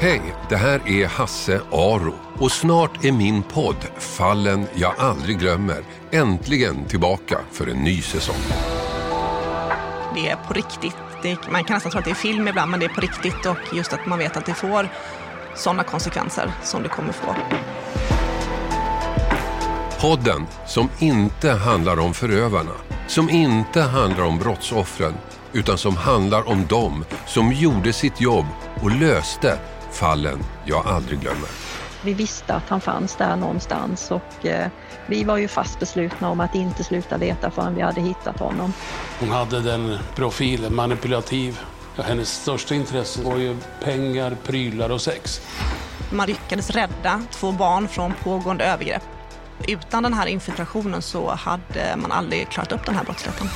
Hej, det här är Hasse Aro och snart är min podd Fallen jag aldrig glömmer äntligen tillbaka för en ny säsong. Det är på riktigt. Det, man kan nästan tro att det är film ibland, men det är på riktigt och just att man vet att det får sådana konsekvenser som det kommer få. Podden som inte handlar om förövarna, som inte handlar om brottsoffren, utan som handlar om dem som gjorde sitt jobb och löste fallen jag aldrig glömmer. Vi visste att han fanns där någonstans och eh, vi var ju fast beslutna om att inte sluta leta förrän vi hade hittat honom. Hon hade den profilen, manipulativ. Ja, hennes största intresse var ju pengar, prylar och sex. Man lyckades rädda två barn från pågående övergrepp. Utan den här infiltrationen så hade man aldrig klarat upp den här brottsligheten.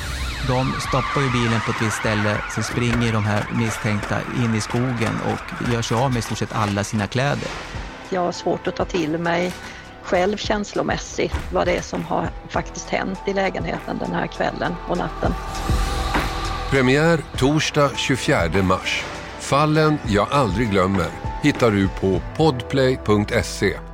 De stoppar ju bilen på ett visst ställe, så springer de här misstänkta in i skogen och gör sig av med i stort sett alla sina kläder. Jag har svårt att ta till mig själv känslomässigt vad det är som har faktiskt hänt i lägenheten den här kvällen och natten. Premiär torsdag 24 mars. Fallen jag aldrig glömmer hittar du på podplay.se